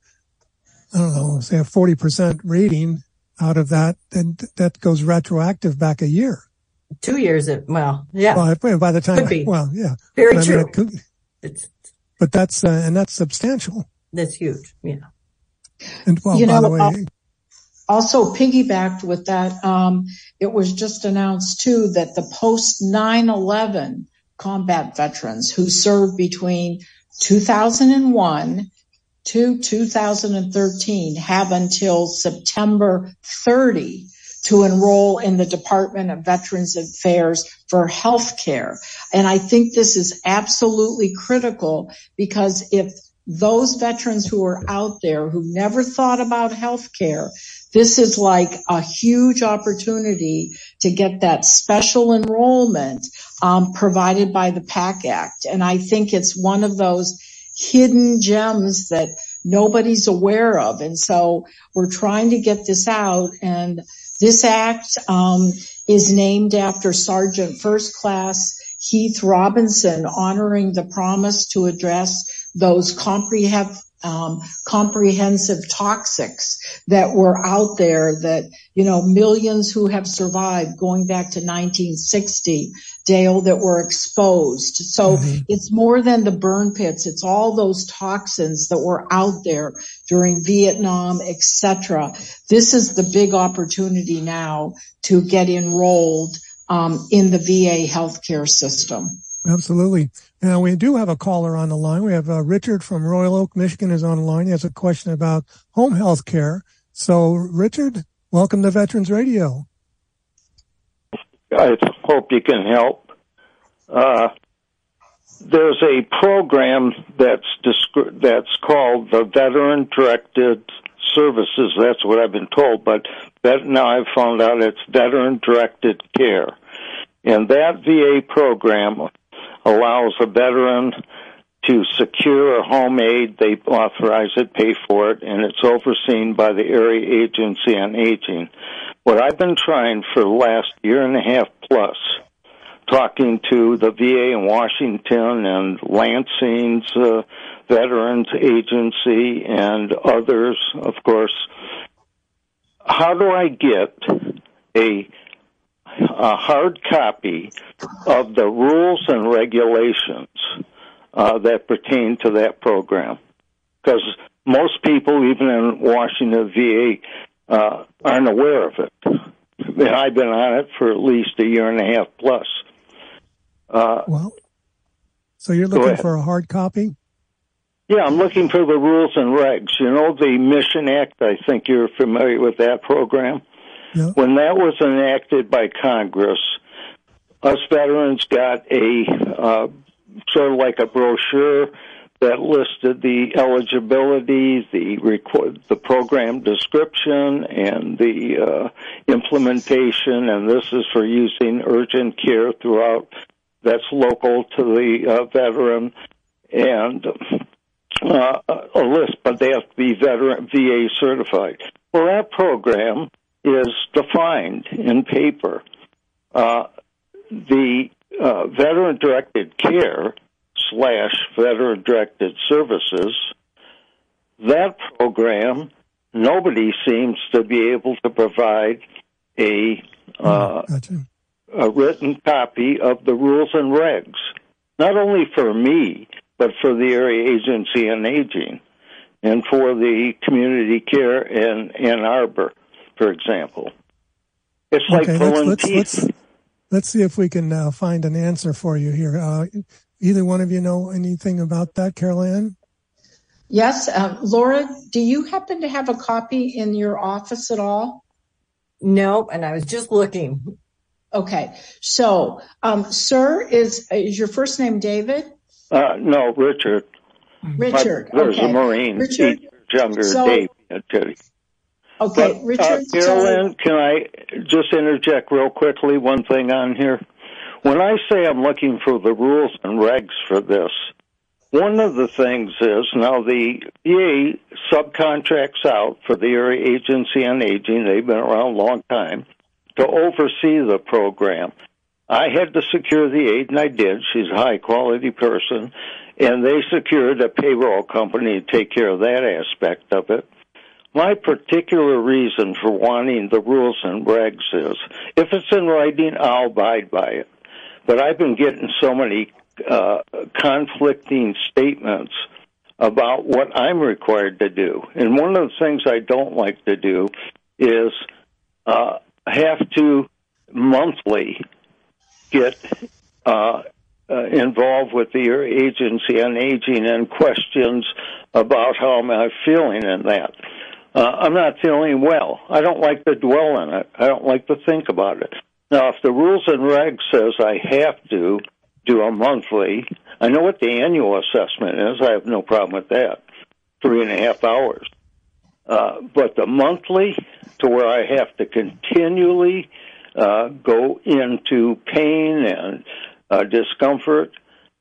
Speaker 2: I don't know, say a 40% rating out of that, then that goes retroactive back a year.
Speaker 10: Two years. Well, yeah.
Speaker 2: Well, by the time, well, yeah.
Speaker 10: Very true. Mean, it could,
Speaker 2: it's, but that's, uh, and that's substantial.
Speaker 10: That's huge. Yeah.
Speaker 2: And well, you by know, the way, uh,
Speaker 5: also piggybacked with that, um, it was just announced too that the post 9-11 combat veterans who served between 2001 to 2013 have until September 30 to enroll in the Department of Veterans Affairs for health care. And I think this is absolutely critical because if those veterans who are out there who never thought about health care this is like a huge opportunity to get that special enrollment um, provided by the PACT Act. And I think it's one of those hidden gems that nobody's aware of. And so we're trying to get this out. And this act um, is named after Sergeant First Class Heath Robinson, honoring the promise to address those comprehensive um, comprehensive toxics that were out there that, you know, millions who have survived going back to 1960, Dale, that were exposed. So mm-hmm. it's more than the burn pits. It's all those toxins that were out there during Vietnam, etc. This is the big opportunity now to get enrolled um, in the VA healthcare system.
Speaker 2: Absolutely. Now we do have a caller on the line. We have uh, Richard from Royal Oak, Michigan is on the line. He has a question about home health care. So Richard, welcome to Veterans Radio.
Speaker 11: I hope you can help. Uh, there's a program that's that's called the Veteran Directed Services. That's what I've been told, but that now I've found out it's Veteran Directed Care, and that VA program allows a veteran to secure a home aid. They authorize it, pay for it, and it's overseen by the Area Agency on Aging. What I've been trying for the last year and a half plus talking to the VA in Washington and Lansing's uh, Veterans Agency and others, of course. How do I get a, a hard copy of the rules and regulations uh, that pertain to that program? Because most people, even in Washington VA, uh, aren't aware of it. I've been on it for at least a year and a half plus.
Speaker 2: Uh, well, so you're looking for a hard copy?
Speaker 11: Yeah, I'm looking for the rules and regs. You know, the Mission Act, I think you're familiar with that program. When that was enacted by Congress, us veterans got a uh, sort of like a brochure that listed the eligibility, the record, the program description, and the uh, implementation. And this is for using urgent care throughout that's local to the uh, veteran and uh, a list, but they have to be veteran VA certified. Well, that program is defined in paper. Uh, the uh, veteran directed care slash veteran directed services, that program, nobody seems to be able to provide a uh, a written copy of the rules and regs, not only for me, but for the area agency on aging and for the community care in Ann Arbor, for example. It's
Speaker 2: okay,
Speaker 11: like pulling
Speaker 2: let's,
Speaker 11: teeth.
Speaker 2: Let's, let's, see if we can uh, find an answer for you here. Uh, either one of you know anything about that, Carol Ann?
Speaker 5: Yes. Uh, Laura, do you happen to have a copy in your office at all?
Speaker 10: No, and I was just looking.
Speaker 5: Okay. So, um, sir, is is your first name David?
Speaker 11: Uh, no, Richard.
Speaker 5: Richard.
Speaker 11: My, there's
Speaker 5: okay.
Speaker 11: a Marine,
Speaker 5: Richard,
Speaker 11: eight years younger,
Speaker 5: so,
Speaker 11: Dave. I tell you.
Speaker 5: Okay,
Speaker 11: But,
Speaker 5: Richard.
Speaker 11: uh,
Speaker 5: Carol
Speaker 11: Ann, can I just interject real quickly one thing on here? When I say I'm looking for the rules and regs for this, one of the things is now the VA subcontracts out for the Area Agency on Aging. They've been around a long time to oversee the program. I had to secure the aid, and I did. She's a high quality person, and they secured a payroll company to take care of that aspect of it. My particular reason for wanting the rules and regs is if it's in writing, I'll abide by it. But I've been getting so many uh, conflicting statements about what I'm required to do. And one of the things I don't like to do is uh, have to monthly get uh, uh, involved with the agency on aging and questions about how am I feeling in that. Uh, I'm not feeling well. I don't like to dwell on it. I don't like to think about it. Now, if the rules and regs says I have to do a monthly, I know what the annual assessment is. I have no problem with that. Three and a half hours. Uh, but the monthly, to where I have to continually uh, go into pain and uh, discomfort,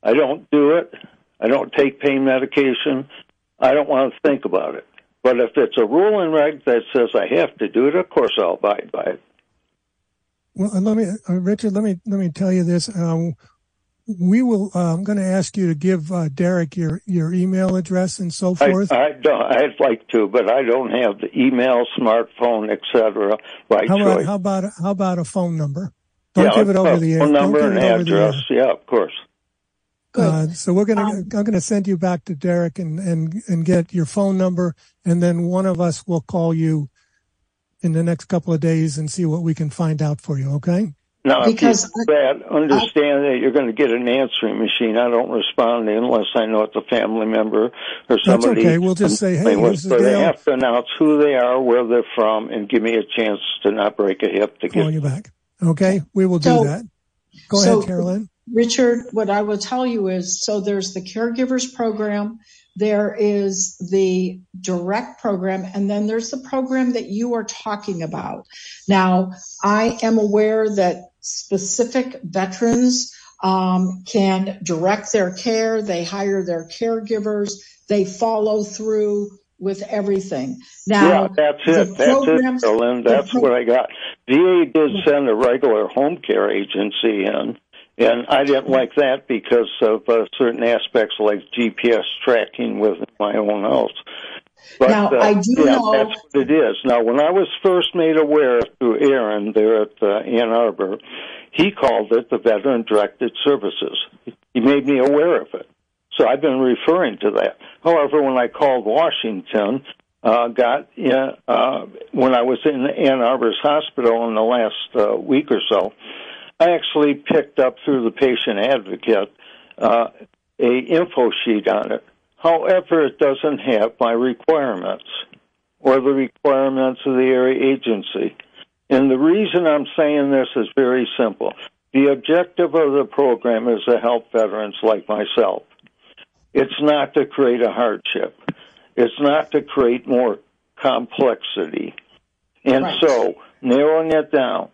Speaker 11: I don't do it. I don't take pain medication. I don't want to think about it. But if it's a rule and reg that says I have to do it, of course I'll abide by it.
Speaker 2: Well, let me, uh, Richard, let me let me tell you this. Um, we will. Uh, I'm going to ask you to give uh, Derek your your email address and so forth.
Speaker 11: I, I don't. I'd like to, but I don't have the email, smartphone, etc. By
Speaker 2: how
Speaker 11: choice.
Speaker 2: about how about how about a phone number? Don't
Speaker 11: yeah,
Speaker 2: give it over the air.
Speaker 11: phone number and
Speaker 2: give it over the
Speaker 11: address. Yeah, of course.
Speaker 2: Uh, so we're gonna
Speaker 5: Um,
Speaker 2: I'm gonna send you back to Derek and and and get your phone number, and then one of us will call you in the next couple of days and see what we can find out for you. Okay?
Speaker 11: Now,
Speaker 5: Because
Speaker 11: if you do that, understand that you're going to get an answering machine. I don't respond unless I know it's a family member or somebody.
Speaker 2: That's okay. We'll just say, "Hey,
Speaker 11: I'm with.
Speaker 2: this is
Speaker 11: So they have to announce who they are, where they're from, and give me a chance to not break a hip to
Speaker 2: Calling
Speaker 11: get.
Speaker 2: you back. Okay, we will do
Speaker 5: So-
Speaker 2: that. Go
Speaker 5: so-
Speaker 2: ahead, Carol Ann.
Speaker 5: Richard, what I will tell you is, so there's the caregivers program, there is the direct program, and then there's the program that you are talking about. Now, I am aware that specific veterans um, can direct their care, they hire their caregivers, they follow through with everything. Now,
Speaker 11: yeah, that's it. That's it, Berlin. That's what I got. VA did send a regular home care agency in, and I didn't like that because of uh, certain aspects like GPS tracking with my own house. But,
Speaker 5: now, uh, I do
Speaker 11: yeah,
Speaker 5: know
Speaker 11: that's what it is. Now, when I was first made aware through Aaron there at uh, Ann Arbor, he called it the Veteran Directed Services. He made me aware of it. So I've been referring to that. However, when I called Washington, uh, got in, uh, when I was in Ann Arbor's hospital in the last uh, week or so, I actually picked up through the patient advocate uh, a info sheet on it. However, it doesn't have my requirements or the requirements of the area agency. And the reason I'm saying this is very simple. The objective of the program is to help veterans like myself. It's not to create a hardship. It's not to create more complexity. And
Speaker 5: Right.
Speaker 11: so, narrowing it down,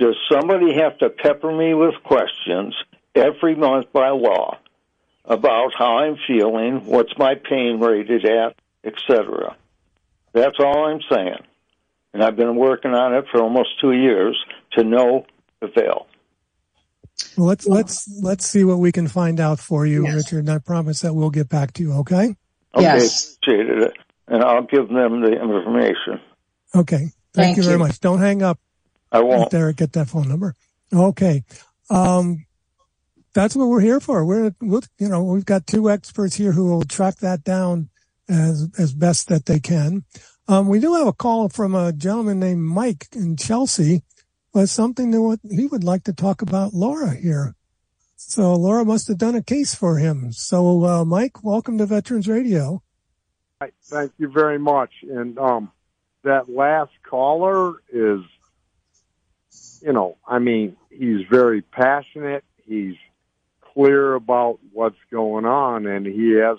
Speaker 11: does somebody have to pepper me with questions every month by law about how I'm feeling, what's my pain rated at, etc.? That's all I'm saying. And I've been working on it for almost two years to no avail.
Speaker 2: Well, let's let's let's see what we can find out for you,
Speaker 5: Yes.
Speaker 2: Richard. And I promise that we'll get back to you. Okay.
Speaker 11: Okay,
Speaker 5: Yes.
Speaker 11: appreciated it. And I'll give them the information.
Speaker 2: Okay. Thank,
Speaker 5: Thank
Speaker 2: you very
Speaker 5: you.
Speaker 2: much. Don't hang up.
Speaker 11: I won't.
Speaker 2: Derek, get that phone number. Okay. Um, that's what we're here for. We're, we'll, you know, we've got two experts here who will track that down as, as best that they can. Um, we do have a call from a gentleman named Mike in Chelsea with something that what he would like to talk about Laura here. So Laura must have done a case for him. So, uh, Mike, welcome to Veterans Radio.
Speaker 12: Right. Thank you very much. And um, that last caller is, you know, I mean, he's very passionate. He's clear about what's going on, and he has,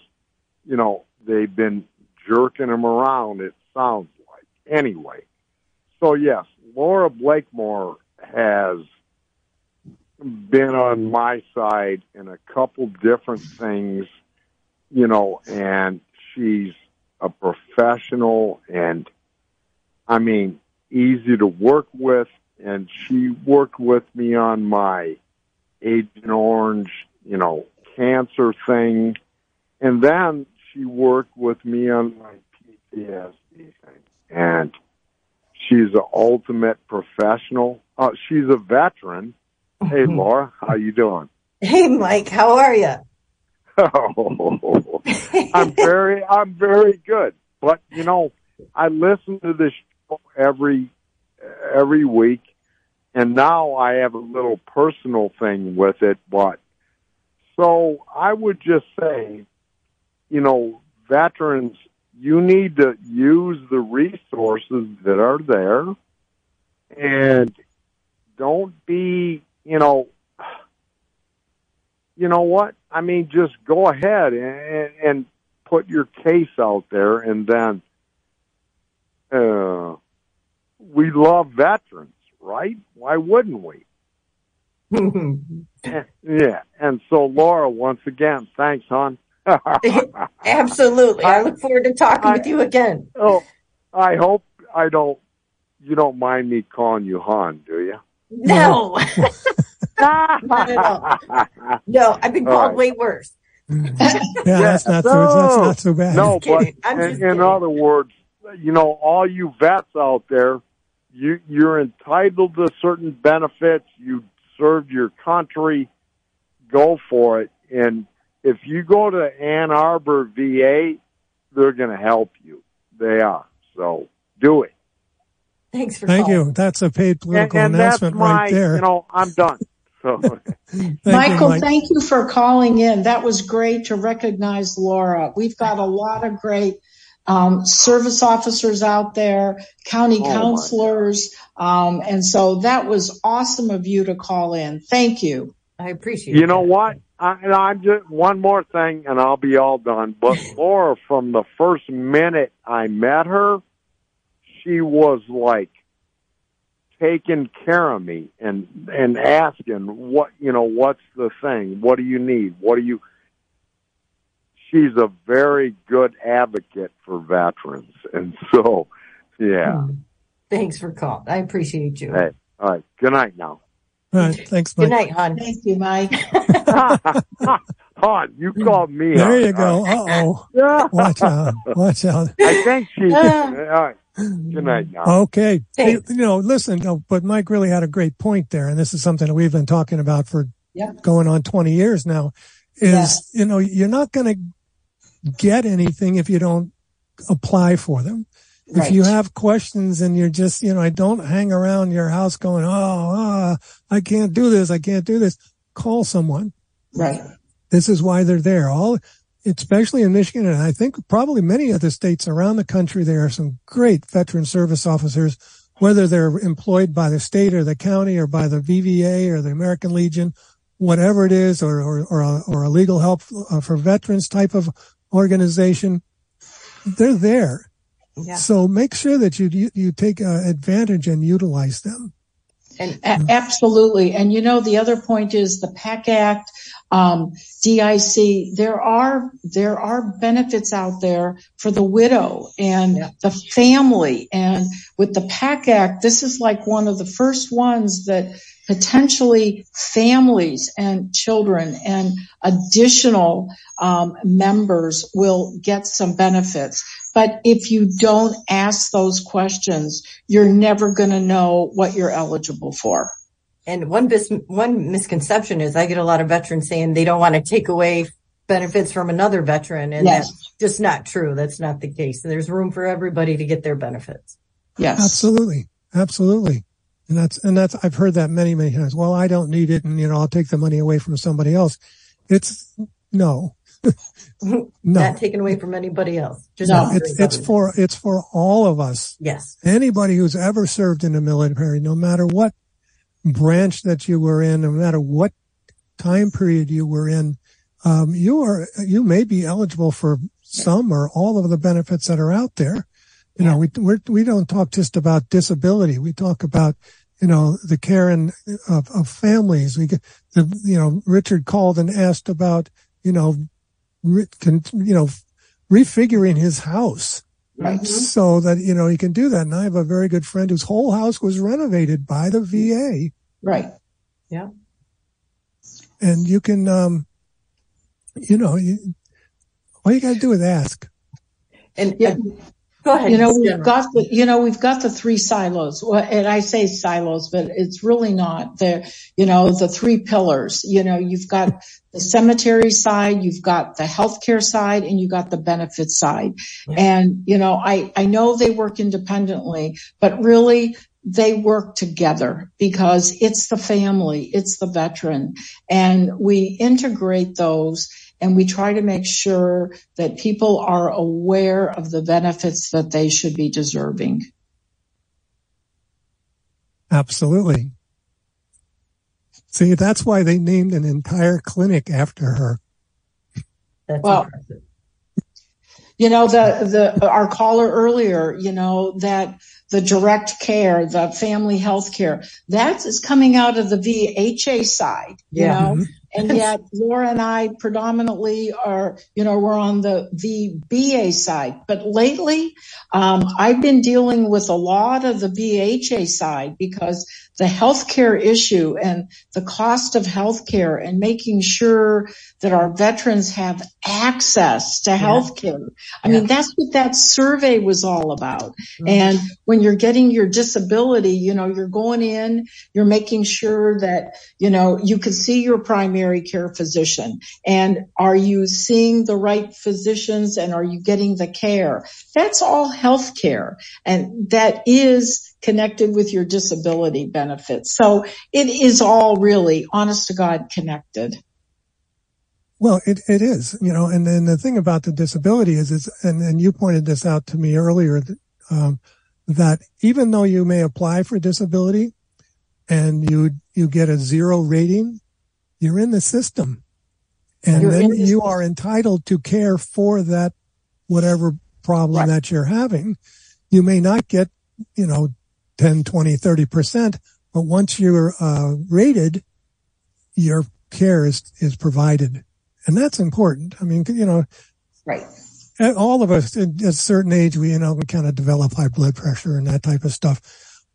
Speaker 12: you know, they've been jerking him around. It sounds like anyway. So yes, Laura Blakemore has been on my side in a couple different things, you know, and she's a professional and I mean easy to work with and she worked with me on my Agent Orange, you know, cancer thing and then she worked with me on my PTSD thing and she's an ultimate professional. Uh, she's a veteran. Hey Laura, how you doing?
Speaker 10: Hey, Mike, how are you?
Speaker 12: Oh, I'm very, I'm very good. But you know, I listen to this show every every week, and now I have a little personal thing with it. But so I would just say, you know, veterans, you need to use the resources that are there, and don't be, you know, you know what? I mean, just go ahead and, and put your case out there, and then uh, we love veterans, right? Why wouldn't we? yeah. And so, Laura, once again, thanks, hon.
Speaker 10: Absolutely. I look forward to talking with you again.
Speaker 12: oh, I hope I don't. You don't mind me calling you hon, do you?
Speaker 10: No. Not at all. No, I've been
Speaker 12: All
Speaker 10: called
Speaker 12: right.
Speaker 10: way worse.
Speaker 2: Yeah, that's not so, that's not so bad.
Speaker 12: No, but in, in other words, you know, all you vets out there, you you're entitled to certain benefits. You served your country. Go for it. And if you go to Ann Arbor VA, they're going to help you. They are. So do it.
Speaker 10: Thanks for
Speaker 2: Thank
Speaker 10: calling.
Speaker 2: you. That's a paid political
Speaker 12: and that's
Speaker 2: announcement
Speaker 12: my,
Speaker 2: right there.
Speaker 12: you know, I'm done. So
Speaker 2: Thank
Speaker 5: Michael,
Speaker 2: you, Mike.
Speaker 5: thank you for calling in. That was great to recognize Laura. We've got a lot of great um, service officers out there, county
Speaker 12: Oh,
Speaker 5: counselors, um, and so that was awesome of you to call in. Thank you.
Speaker 10: I appreciate.
Speaker 12: You know
Speaker 10: that.
Speaker 12: what? I, and I'm just one more thing, and I'll be all done. But Laura, from the first minute I met her, she was like taking care of me and and asking what you know what's the thing what do you need what do you she's a very good advocate for veterans and so yeah
Speaker 10: Thanks for calling. I appreciate you.
Speaker 12: hey all right good night now
Speaker 2: All right. Thanks,
Speaker 10: Good night, hon.
Speaker 5: Thank you, Mike.
Speaker 12: hon you called me
Speaker 2: There
Speaker 12: hon.
Speaker 2: you go. Uh oh. Watch out. Watch out.
Speaker 12: I think she all right good night now
Speaker 2: Okay. Hey,
Speaker 10: Thanks.
Speaker 2: you know, listen, but Mike really had a great point there. And this is something that we've been talking about for
Speaker 5: Yeah.
Speaker 2: going on 20 years now is,
Speaker 5: Yes.
Speaker 2: you know, you're not going to get anything if you don't apply for them. If you have questions and you're just, you know, I don't hang around your house going, Oh, I can't do this. I can't do this. Call someone.
Speaker 5: Right.
Speaker 2: This is why they're there. All, especially in Michigan, and I think probably many other states around the country, there are some great veteran service officers, whether they're employed by the state or the county or by the VVA or the American Legion, whatever it is, or or or a, or a legal help uh, for veterans type of organization. They're there.
Speaker 10: Yeah.
Speaker 2: So make sure that you you, you take uh, advantage and utilize them.
Speaker 10: And
Speaker 5: A- absolutely. And you know, the other point is the PACT Act, um, DIC, there are, there are benefits out there for the widow and
Speaker 10: Yeah.
Speaker 5: the family. And with the PACT Act, this is like one of the first ones that potentially families and children and additional um, members will get some benefits. But if you don't ask those questions, you're never going to know what you're eligible for.
Speaker 10: And one bis- one misconception is I get a lot of veterans saying they don't want to take away benefits from another veteran, and
Speaker 5: Yes.
Speaker 10: that's just not true. That's not the case. There's room for everybody to get their benefits.
Speaker 5: Yes.
Speaker 2: Absolutely. Absolutely. And that's, and that's, I've heard that many, many times. Well, I don't need it. And, you know, I'll take the money away from somebody else. It's no, no,
Speaker 10: Not taken away from anybody else. Just
Speaker 5: No.
Speaker 2: it's,
Speaker 10: everybody.
Speaker 2: it's for, it's for all of us.
Speaker 10: yes.
Speaker 2: Anybody who's ever served in the military, no matter what branch that you were in, no matter what time period you were in, um, you are, you may be eligible for some or all of the benefits that are out there. You know, we, we're, we don't talk just about disability. We talk about, you know, the care and of, of families. We get the, you know, Richard called and asked about, you know, re, con, you know, refiguring his house
Speaker 5: Right.
Speaker 2: so that, you know, he can do that. And I have a very good friend whose whole house was renovated by the VA
Speaker 5: Right. Yeah.
Speaker 2: And you can, um, you know, you, all you got to do is ask.
Speaker 10: And
Speaker 5: Yeah.
Speaker 10: Go ahead.
Speaker 5: You know, we've got the, you know, we've got the three silos. Well, and I say silos, but it's really not. They're, you know, the three pillars. You know, you've got the cemetery side, you've got the healthcare side, and you've got the benefit side. And, you know, I, I know they work independently, but really they work together because it's the family, it's the veteran, and we integrate those and we try to make sure that people are aware of the benefits that they should be deserving.
Speaker 2: Absolutely. See, that's why they named an entire clinic after her.
Speaker 10: That's
Speaker 5: Well,
Speaker 10: impressive.
Speaker 5: You know, the, the, our caller earlier, you know, that the direct care, the family health care, that is coming out of the VHA side, you
Speaker 10: Yeah.
Speaker 5: know, mm-hmm. And yet Laura and I predominantly are, you know, we're on the the BA side. But lately, um, I've been dealing with a lot of the VHA side because the healthcare issue and the cost of healthcare and making sure that our veterans have access to healthcare. I mean, that's what that survey was all about. And when you're getting your disability, you know, you're going in, you're making sure that, you know, you can see your primary care physician and are you seeing the right physicians and are you getting the care? That's all health care and that is connected with your disability benefits. So it is all really honest to God connected.
Speaker 2: Well, it, it is, you know, and then the thing about the disability is, is, and, and you pointed this out to me earlier, um, that even though you may apply for disability and you, you get a zero rating, you're in the system. And
Speaker 5: You're
Speaker 2: then
Speaker 5: the
Speaker 2: you are entitled to care for that whatever problem that you're having. You may not get, you know, 10, 20, 30%, but once you're uh, rated, your care is, is provided. And that's important. I mean, you know,
Speaker 5: Right.
Speaker 2: and all of us at a certain age, we, you know, we kind of develop high blood pressure and that type of stuff.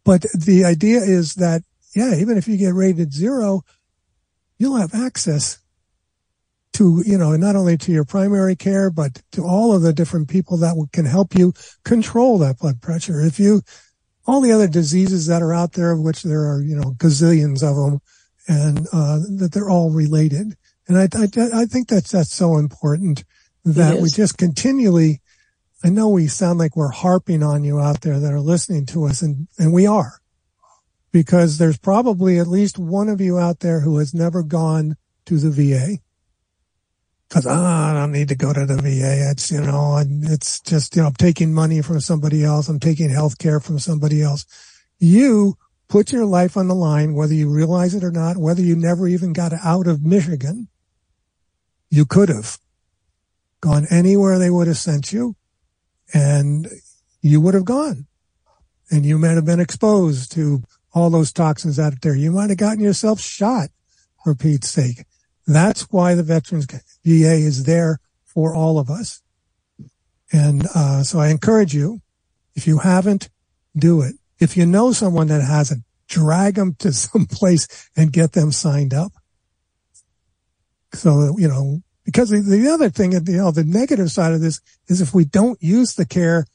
Speaker 2: But the idea is that, yeah, even if you get rated zero, you'll have access to, you know, not only to your primary care, but to all of the different people that can help you control that blood pressure. If you, all the other diseases that are out there, of which there are, you know, gazillions of them, and uh, that they're all related. And I, I, I think that's that's so important that we just continually. I know we sound like we're harping on you out there that are listening to us, and and we are, because there's probably at least one of you out there who has never gone to the VA. Because ah, I don't need to go to the VA. It's you know, it's just you know, I'm taking money from somebody else. I'm taking health care from somebody else. You put your life on the line, whether you realize it or not, whether you never even got out of Michigan. You could have gone anywhere they would have sent you and you would have gone and you might have been exposed to all those toxins out there. You might have gotten yourself shot for Pete's sake. That's why the Veterans VA is there for all of us. And uh, so I encourage you, if you haven't, do it. If you know someone that hasn't, drag them to some place and get them signed up. So, you know, because the, the other thing, you know, the negative side of this is if we don't use the care,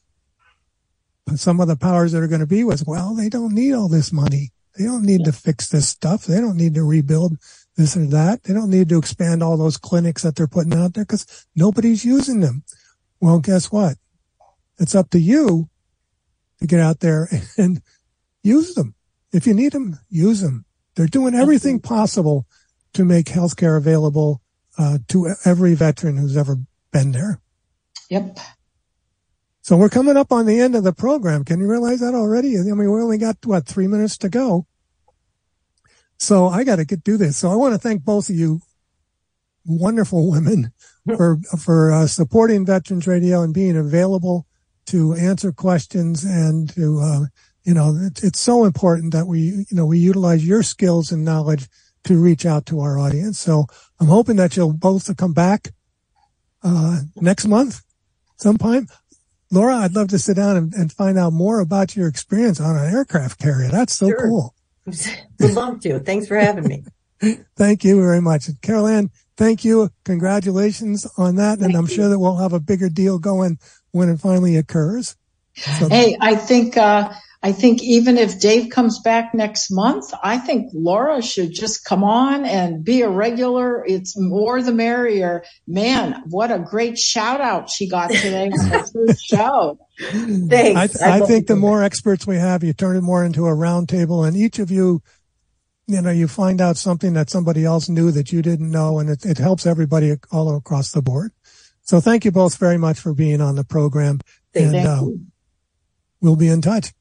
Speaker 2: some of the powers that are going to be with, well, they don't need all this money. They don't need to fix this stuff. They don't need to rebuild this or that. They don't need to expand all those clinics that they're putting out there because nobody's using them. Well, guess what? It's up to you to get out there and use them. If you need them, use them. They're doing everything possible to make healthcare available uh, to every veteran who's ever been there.
Speaker 5: Yep.
Speaker 2: So we're coming up on the end of the program. Can you realize that already? I mean, we only got what three minutes to go. So I got to get do this. So I want to thank both of you, wonderful women, for for uh, supporting Veterans Radio and being available to answer questions and to uh, you know it, it's so important that we you know we utilize your skills and knowledge to reach out to our audience. So I'm hoping that you'll both come back uh, next month sometime. Laura, I'd love to sit down and, and, find out more about your experience on an aircraft carrier. That's so
Speaker 10: Sure.
Speaker 2: cool.
Speaker 10: Would love to. Thanks for having me.
Speaker 2: Thank you very much. And Carol Ann, thank you. Congratulations on that. and I'm sure that we'll have a bigger deal going when it finally occurs. So-
Speaker 5: Hey, I think uh, I think even if Dave comes back next month, I think Laura should just come on and be a regular. It's more the merrier. Man, what a great shout out she got today on her first show.
Speaker 10: Thanks.
Speaker 2: I, I
Speaker 10: love
Speaker 2: think the
Speaker 10: do
Speaker 2: more experts we have, you turn it more into a round table and each of you, you know, you find out something that somebody else knew that you didn't know and it, it helps everybody all across the board. So thank you both very much for being on the program
Speaker 10: Thank
Speaker 2: and
Speaker 10: you.
Speaker 2: uh, we'll be in touch.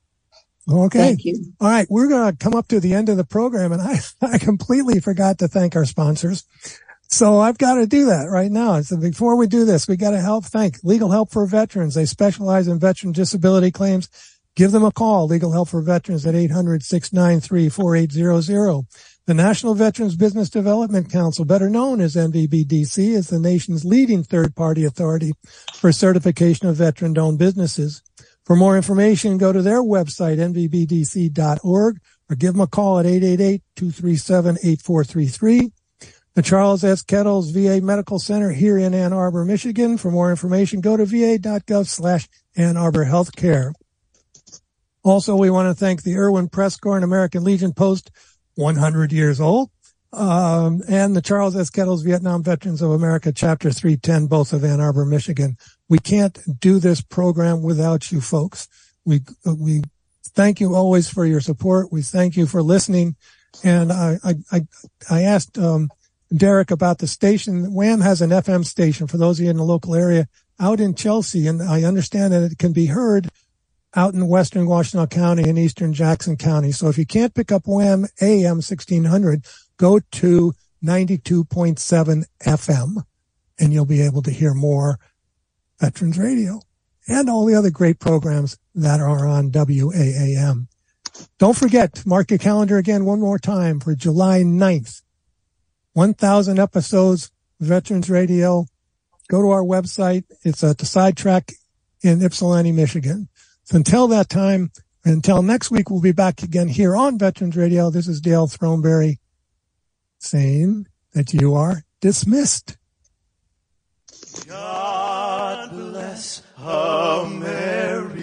Speaker 2: Okay.
Speaker 5: Thank you.
Speaker 2: All right. We're going to come up to the end of the program and I, I completely forgot to thank our sponsors. So I've got to do that right now. So before we do this, we got to help thank Legal Help for Veterans. They specialize in veteran disability claims. Give them a call. Legal Help for Veterans at 800-693-4800. The National Veterans Business Development Council, better known as NVBDC, is the nation's leading third-party authority for certification of veteran-owned businesses. For more information, go to their website, nvbdc.org, or give them a call at 888-237-8433. The Charles S. Kettles VA Medical Center here in Ann Arbor, Michigan. For more information, go to va.gov slash Ann Arbor Healthcare. Also, we want to thank the Irwin Prieskorn and American Legion Post, 100 years old, um, and the Charles S. Kettles Vietnam Veterans of America, Chapter 310, both of Ann Arbor, Michigan. We can't do this program without you folks. We, we thank you always for your support. We thank you for listening. And I, I, I, I asked, um, Derek about the station. Wham has an FM station for those of you in the local area out in Chelsea. And I understand that it can be heard out in western Washtenaw County and eastern Jackson County. So if you can't pick up Wham AM 1600, go to 92.7 FM, and you'll be able to hear more Veterans Radio and all the other great programs that are on WAAM. Don't forget, mark your calendar again one more time for July 9th. 1,000 episodes, Veterans Radio. Go to our website. It's at the sidetrack in Ypsilanti, Michigan. So until that time, until next week, we'll be back again here on Veterans Radio. This is Dale Throneberry saying that you are dismissed.
Speaker 13: God bless America,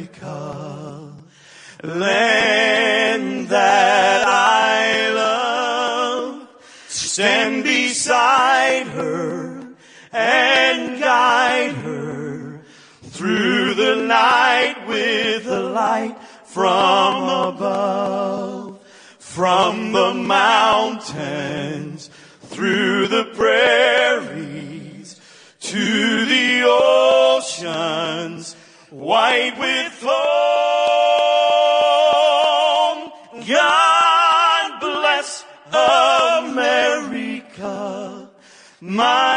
Speaker 13: land that I love. Stand beside her and guide her through the night with a light from above, from the mountains, through the prairies, to the oceans, white with foam. God bless America, my